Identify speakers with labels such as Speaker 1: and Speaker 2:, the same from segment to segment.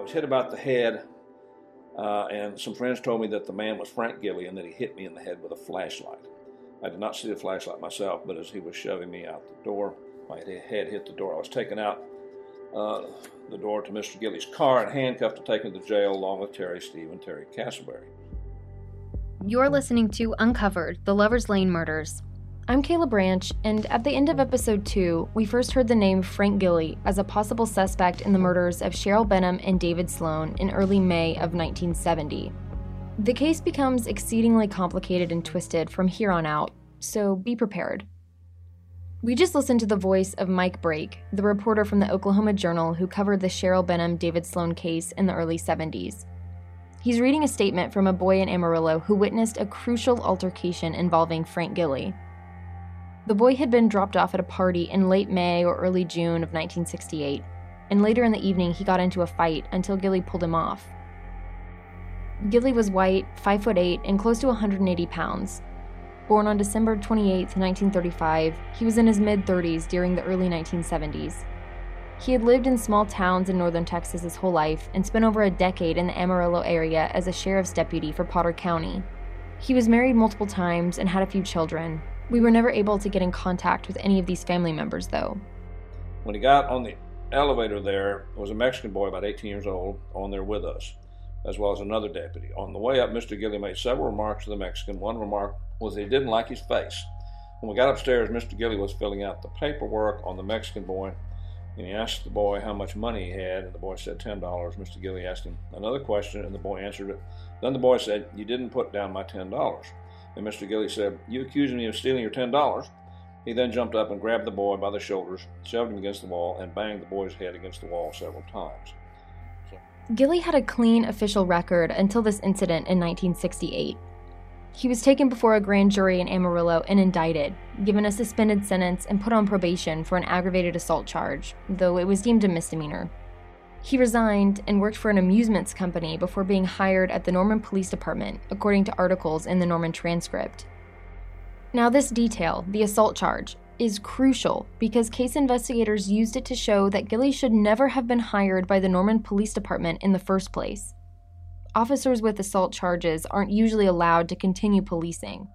Speaker 1: I was hit about the head, uh, and some friends told me that the man was Frank Gilly and that he hit me in the head with a flashlight. I did not see the flashlight myself, but as he was shoving me out the door, my head hit the door. I was taken out uh, the door to Mr. Gilly's car and handcuffed and taken to jail along with Terry Steve and Terry Castleberry.
Speaker 2: You're listening to Uncovered The Lover's Lane Murders. I'm Kayla Branch, and at the end of episode 2, we first heard the name Frank Gilly as a possible suspect in the murders of Cheryl Benham and David Sloan in early May of 1970. The case becomes exceedingly complicated and twisted from here on out, so be prepared. We just listened to the voice of Mike Brake, the reporter from the Oklahoma Journal who covered the Cheryl Benham David Sloan case in the early 70s. He's reading a statement from a boy in Amarillo who witnessed a crucial altercation involving Frank Gilly. The boy had been dropped off at a party in late May or early June of 1968, and later in the evening he got into a fight until Gilly pulled him off. Gilly was white, 5 foot 8, and close to 180 pounds. Born on December 28, 1935, he was in his mid 30s during the early 1970s. He had lived in small towns in northern Texas his whole life and spent over a decade in the Amarillo area as a sheriff's deputy for Potter County. He was married multiple times and had a few children. We were never able to get in contact with any of these family members, though.
Speaker 1: When he got on the elevator there was a Mexican boy about 18 years old on there with us, as well as another deputy. On the way up, Mr. Gilly made several remarks to the Mexican. One remark was he didn't like his face. When we got upstairs, Mr. Gilly was filling out the paperwork on the Mexican boy, and he asked the boy how much money he had, and the boy said $10. Mr. Gilly asked him another question, and the boy answered it. Then the boy said, You didn't put down my $10. And Mr. Gilly said, You accuse me of stealing your $10? He then jumped up and grabbed the boy by the shoulders, shoved him against the wall, and banged the boy's head against the wall several times.
Speaker 2: So. Gilly had a clean official record until this incident in 1968. He was taken before a grand jury in Amarillo and indicted, given a suspended sentence, and put on probation for an aggravated assault charge, though it was deemed a misdemeanor. He resigned and worked for an amusements company before being hired at the Norman Police Department, according to articles in the Norman transcript. Now, this detail, the assault charge, is crucial because case investigators used it to show that Gilly should never have been hired by the Norman Police Department in the first place. Officers with assault charges aren't usually allowed to continue policing.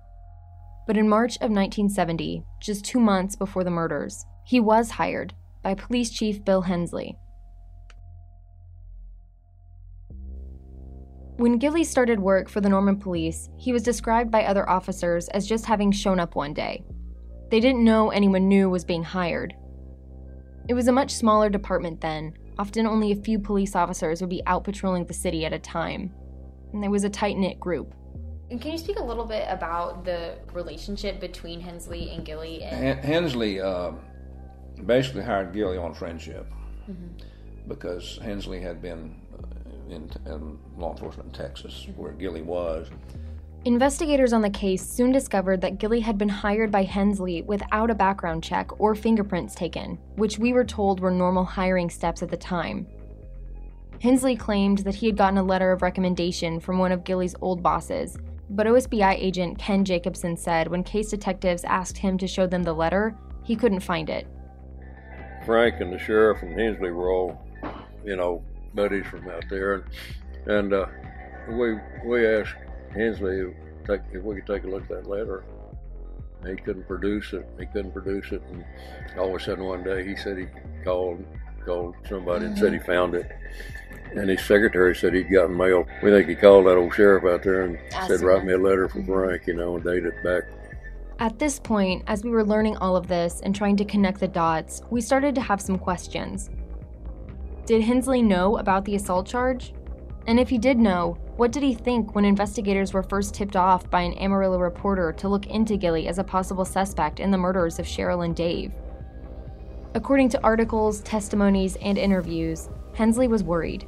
Speaker 2: But in March of 1970, just two months before the murders, he was hired by Police Chief Bill Hensley. When Gilly started work for the Norman police, he was described by other officers as just having shown up one day. They didn't know anyone new was being hired. It was a much smaller department then, often only a few police officers would be out patrolling the city at a time. And there was a tight knit group.
Speaker 3: Can you speak a little bit about the relationship between Hensley and Gilly? And-
Speaker 1: Hensley uh, basically hired Gilly on friendship mm-hmm. because Hensley had been in, in law enforcement in Texas, where Gilly was.
Speaker 2: Investigators on the case soon discovered that Gilly had been hired by Hensley without a background check or fingerprints taken, which we were told were normal hiring steps at the time. Hensley claimed that he had gotten a letter of recommendation from one of Gilly's old bosses, but OSBI agent Ken Jacobson said when case detectives asked him to show them the letter, he couldn't find it.
Speaker 4: Frank and the sheriff and Hensley were all, you know, buddies from out there, and, and uh, we we asked Hensley if, if we could take a look at that letter. He couldn't produce it. He couldn't produce it, and all of a sudden one day he said he called called somebody and said he found it. And his secretary said he'd gotten mail. We think he called that old sheriff out there and said, "Write me a letter for Frank," you know, and date it back
Speaker 2: at this point, as we were learning all of this and trying to connect the dots, we started to have some questions. Did Hensley know about the assault charge? And if he did know, what did he think when investigators were first tipped off by an Amarillo reporter to look into Gilly as a possible suspect in the murders of Cheryl and Dave? According to articles, testimonies, and interviews, Hensley was worried.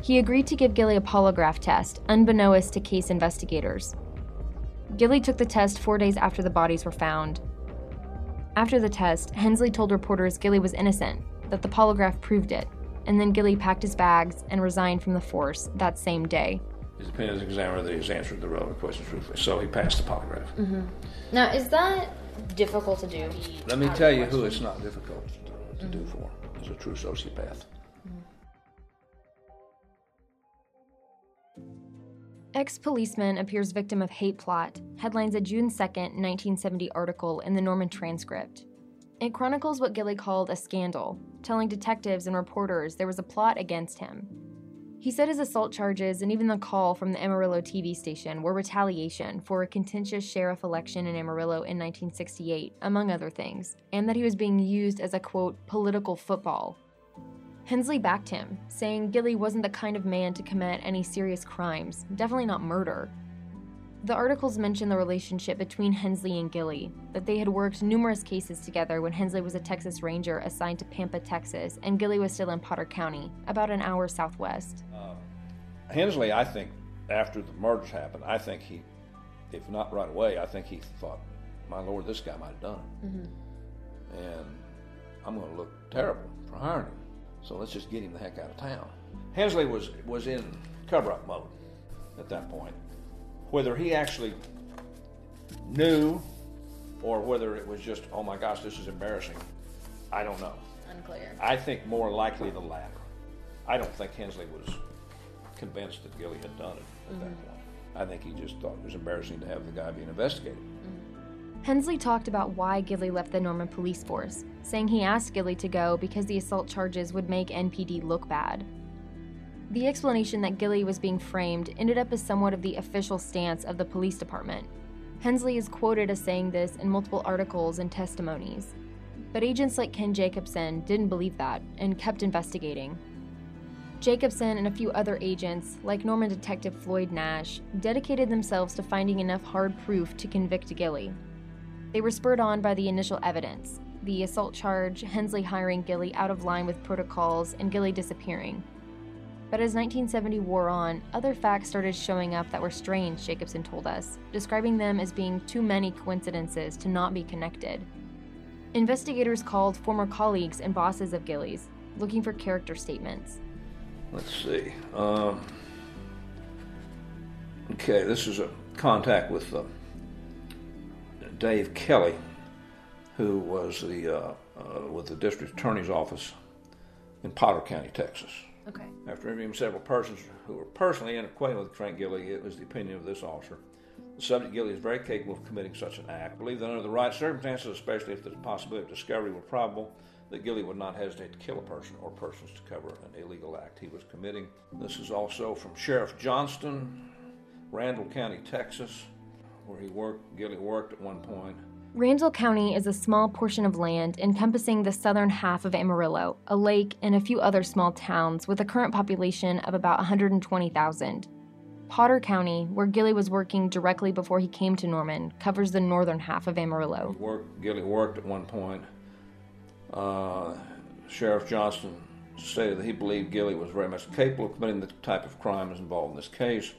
Speaker 2: He agreed to give Gilly a polygraph test, unbeknownst to case investigators. Gilly took the test four days after the bodies were found. After the test, Hensley told reporters Gilly was innocent, that the polygraph proved it, and then Gilly packed his bags and resigned from the force that same day.
Speaker 1: It depends on the examiner that he's answered the relevant questions truthfully. So he passed the polygraph.
Speaker 3: Mm-hmm. Now, is that difficult to do?
Speaker 1: Let me tell you who it's not difficult to, to mm-hmm. do for. It's a true sociopath. Mm-hmm.
Speaker 2: Ex policeman appears victim of hate plot, headlines a June second, 1970 article in the Norman Transcript. It chronicles what Gilly called a scandal, telling detectives and reporters there was a plot against him. He said his assault charges and even the call from the Amarillo TV station were retaliation for a contentious sheriff election in Amarillo in 1968, among other things, and that he was being used as a quote, political football. Hensley backed him, saying Gilly wasn't the kind of man to commit any serious crimes, definitely not murder. The articles mention the relationship between Hensley and Gilley, that they had worked numerous cases together when Hensley was a Texas Ranger assigned to Pampa, Texas, and Gilley was still in Potter County, about an hour southwest.
Speaker 1: Uh, Hensley, I think, after the murders happened, I think he, if not right away, I think he thought, my lord, this guy might have done it. Mm-hmm. And I'm going to look terrible for hiring him. So let's just get him the heck out of town. Hensley was, was in cover up mode at that point. Whether he actually knew or whether it was just, oh my gosh, this is embarrassing, I don't know.
Speaker 3: Unclear.
Speaker 1: I think more likely the latter. I don't think Hensley was convinced that Gilley had done it at mm-hmm. that point. I think he just thought it was embarrassing to have the guy being investigated.
Speaker 2: Mm-hmm. Hensley talked about why Gilley left the Norman police force, saying he asked Gilley to go because the assault charges would make NPD look bad. The explanation that Gilly was being framed ended up as somewhat of the official stance of the police department. Hensley is quoted as saying this in multiple articles and testimonies. But agents like Ken Jacobson didn't believe that and kept investigating. Jacobson and a few other agents, like Norman Detective Floyd Nash, dedicated themselves to finding enough hard proof to convict Gilly. They were spurred on by the initial evidence the assault charge, Hensley hiring Gilly out of line with protocols, and Gilly disappearing. But as 1970 wore on, other facts started showing up that were strange, Jacobson told us, describing them as being too many coincidences to not be connected. Investigators called former colleagues and bosses of Gillies, looking for character statements.
Speaker 1: Let's see. Um, okay, this is a contact with uh, Dave Kelly, who was the uh, uh, with the district attorney's office in Potter County, Texas.
Speaker 2: Okay.
Speaker 1: After interviewing several persons who were personally unacquainted with Frank Gilley, it was the opinion of this officer. The subject Gilley is very capable of committing such an act. I believe that under the right circumstances, especially if the possibility of discovery were probable, that Gilley would not hesitate to kill a person or persons to cover an illegal act he was committing. This is also from Sheriff Johnston, Randall County, Texas, where he worked. Gilley worked at one point.
Speaker 2: Randall County is a small portion of land encompassing the southern half of Amarillo, a lake, and a few other small towns with a current population of about 120,000. Potter County, where Gilly was working directly before he came to Norman, covers the northern half of Amarillo.
Speaker 1: Work, Gilley worked at one point. Uh, Sheriff Johnston stated that he believed Gilly was very much capable of committing the type of crime involved in this case.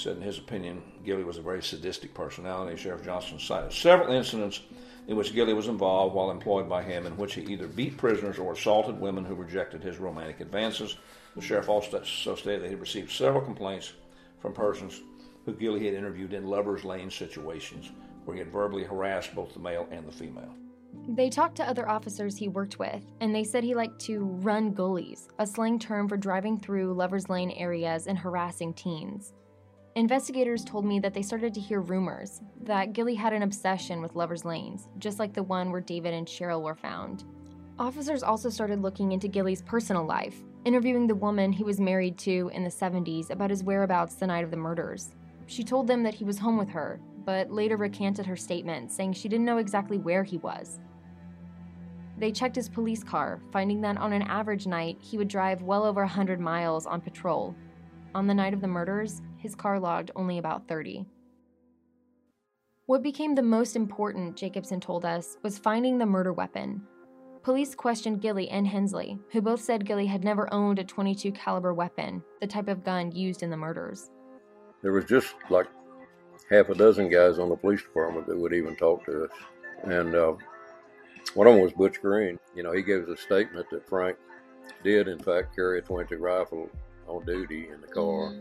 Speaker 1: Said, in his opinion, Gilly was a very sadistic personality. Sheriff Johnston cited several incidents in which Gilly was involved while employed by him, in which he either beat prisoners or assaulted women who rejected his romantic advances. The sheriff also stated that he received several complaints from persons who Gilly had interviewed in lovers' lane situations where he had verbally harassed both the male and the female.
Speaker 2: They talked to other officers he worked with, and they said he liked to run gullies, a slang term for driving through lovers' lane areas and harassing teens. Investigators told me that they started to hear rumors that Gilley had an obsession with lovers' lanes, just like the one where David and Cheryl were found. Officers also started looking into Gilley's personal life, interviewing the woman he was married to in the 70s about his whereabouts the night of the murders. She told them that he was home with her, but later recanted her statement, saying she didn't know exactly where he was. They checked his police car, finding that on an average night, he would drive well over 100 miles on patrol. On the night of the murders, his car logged only about 30. What became the most important, Jacobson told us, was finding the murder weapon. Police questioned Gilly and Hensley, who both said Gilly had never owned a 22 caliber weapon, the type of gun used in the murders.
Speaker 4: There was just like half a dozen guys on the police department that would even talk to us. And uh, one of them was Butch Green. You know, he gave us a statement that Frank did, in fact, carry a 22 rifle on duty in the car. Mm-hmm.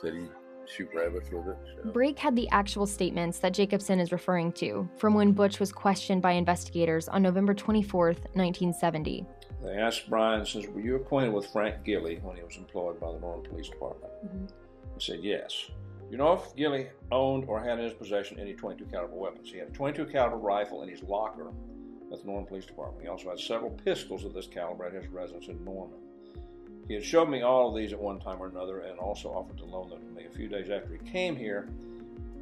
Speaker 4: Said he shoot rabbits with it.
Speaker 2: So. Brake had the actual statements that Jacobson is referring to from when Butch was questioned by investigators on November 24th, 1970.
Speaker 1: They asked Brian, says, Were you acquainted with Frank Gilley when he was employed by the Norman Police Department? Mm-hmm. He said, Yes. You know if Gilly owned or had in his possession any 22 caliber weapons? He had a 22 caliber rifle in his locker at the Norman Police Department. He also had several pistols of this caliber at his residence in Norman. He had showed me all of these at one time or another and also offered to loan them to me. A few days after he came here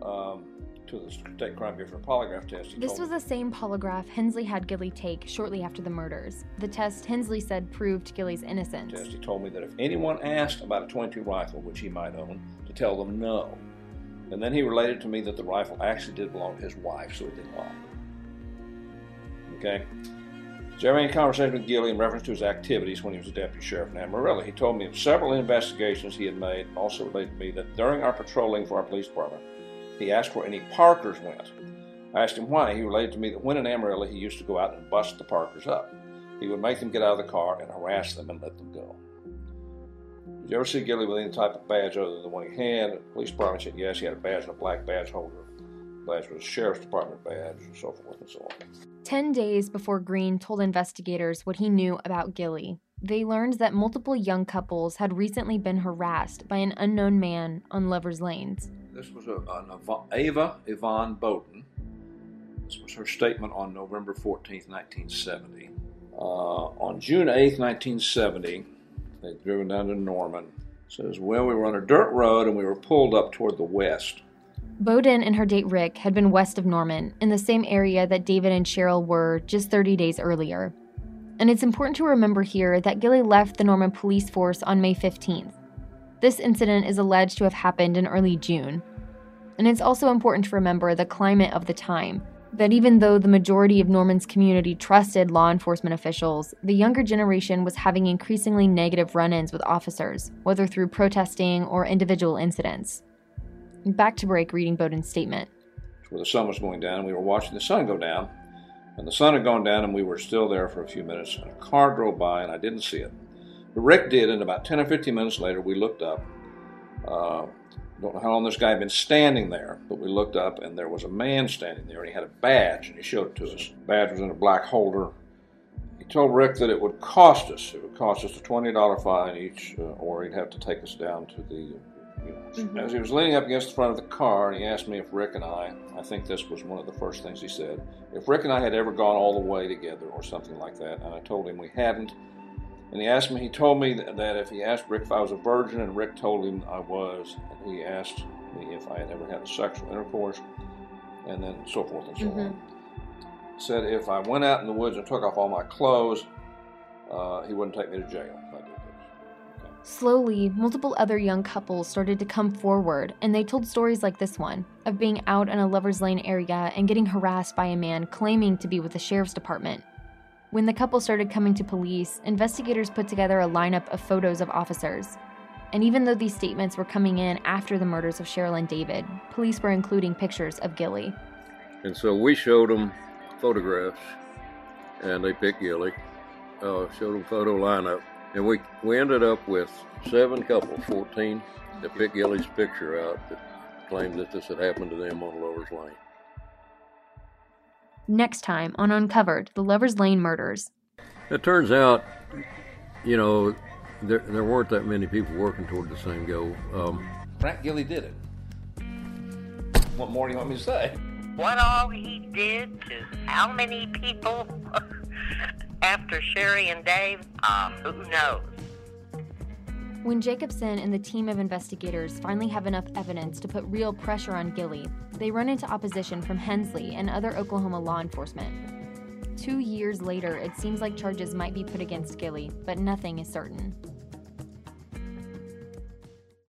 Speaker 1: um, to the State Crime Bureau for a polygraph test, he
Speaker 2: This was the same polygraph Hensley had Gilly take shortly after the murders. The test Hensley said proved Gilly's innocence.
Speaker 1: test, he told me that if anyone asked about a 22 rifle, which he might own, to tell them no. And then he related to me that the rifle actually did belong to his wife, so it didn't lie. Okay? So there any conversation with Gilly in reference to his activities when he was a deputy sheriff in Amarillo. He told me of several investigations he had made, and also related to me that during our patrolling for our police department, he asked where any Parkers went. I asked him why. He related to me that when in Amarillo, he used to go out and bust the Parkers up. He would make them get out of the car and harass them and let them go. Did you ever see Gilly with any type of badge other than the one he had? The police department said yes, he had a badge and a black badge holder. Was a sheriff's department badge, and so forth and so on.
Speaker 2: Ten days before Green told investigators what he knew about Gilly, they learned that multiple young couples had recently been harassed by an unknown man on Lover's Lanes.
Speaker 1: This was a, an Ava- Ava Yvonne Bowden. This was her statement on November 14, 1970. Uh, on June 8, 1970, they'd driven down to Norman. It says, well, we were on a dirt road and we were pulled up toward the west.
Speaker 2: Bowden and her date Rick had been west of Norman, in the same area that David and Cheryl were just 30 days earlier. And it's important to remember here that Gilly left the Norman police force on May 15th. This incident is alleged to have happened in early June. And it's also important to remember the climate of the time. That even though the majority of Norman's community trusted law enforcement officials, the younger generation was having increasingly negative run ins with officers, whether through protesting or individual incidents. Back to Brake reading Bowden's statement.
Speaker 1: where the sun was going down. We were watching the sun go down, and the sun had gone down, and we were still there for a few minutes. And a car drove by, and I didn't see it. But Rick did, and about 10 or 15 minutes later, we looked up. Uh, don't know how long this guy had been standing there, but we looked up, and there was a man standing there, and he had a badge, and he showed it to us. The badge was in a black holder. He told Rick that it would cost us. It would cost us a $20 fine each, uh, or he'd have to take us down to the know, As he was leaning up against the front of the car, and he asked me if Rick and I, I think this was one of the first things he said, if Rick and I had ever gone all the way together or something like that. And I told him we hadn't. And he asked me, he told me that, if he asked Rick if I was a virgin, and Rick told him I was, and he asked me if I had ever had sexual intercourse, and then so forth and so on. Said if I went out in the woods and took off all my clothes, uh, he wouldn't take me to jail
Speaker 2: Slowly, multiple other young couples started to come forward, and they told stories like this one of being out in a Lover's Lane area and getting harassed by a man claiming to be with the sheriff's department. When the couple started coming to police, investigators put together a lineup of photos of officers. And even though these statements were coming in after the murders of Cheryl and David, police were including pictures of Gilly.
Speaker 4: And so we showed them photographs, and they picked Gilly. Uh, showed them photo lineup, and we we ended up with seven couples, fourteen, that picked Gilly's picture out that claimed that this had happened to them on Lover's Lane.
Speaker 2: Next time on Uncovered The Lover's Lane Murders.
Speaker 4: It turns out, you know, there there weren't that many people working toward the same goal. Um,
Speaker 1: Frank Gilly did it. What more do you want me to say?
Speaker 5: What all he did to how many people after Sherry and Dave, um, who knows?
Speaker 2: When Jacobson and the team of investigators finally have enough evidence to put real pressure on Gilly, they run into opposition from Hensley and other Oklahoma law enforcement. Two years later, it seems like charges might be put against Gilly, but nothing is certain.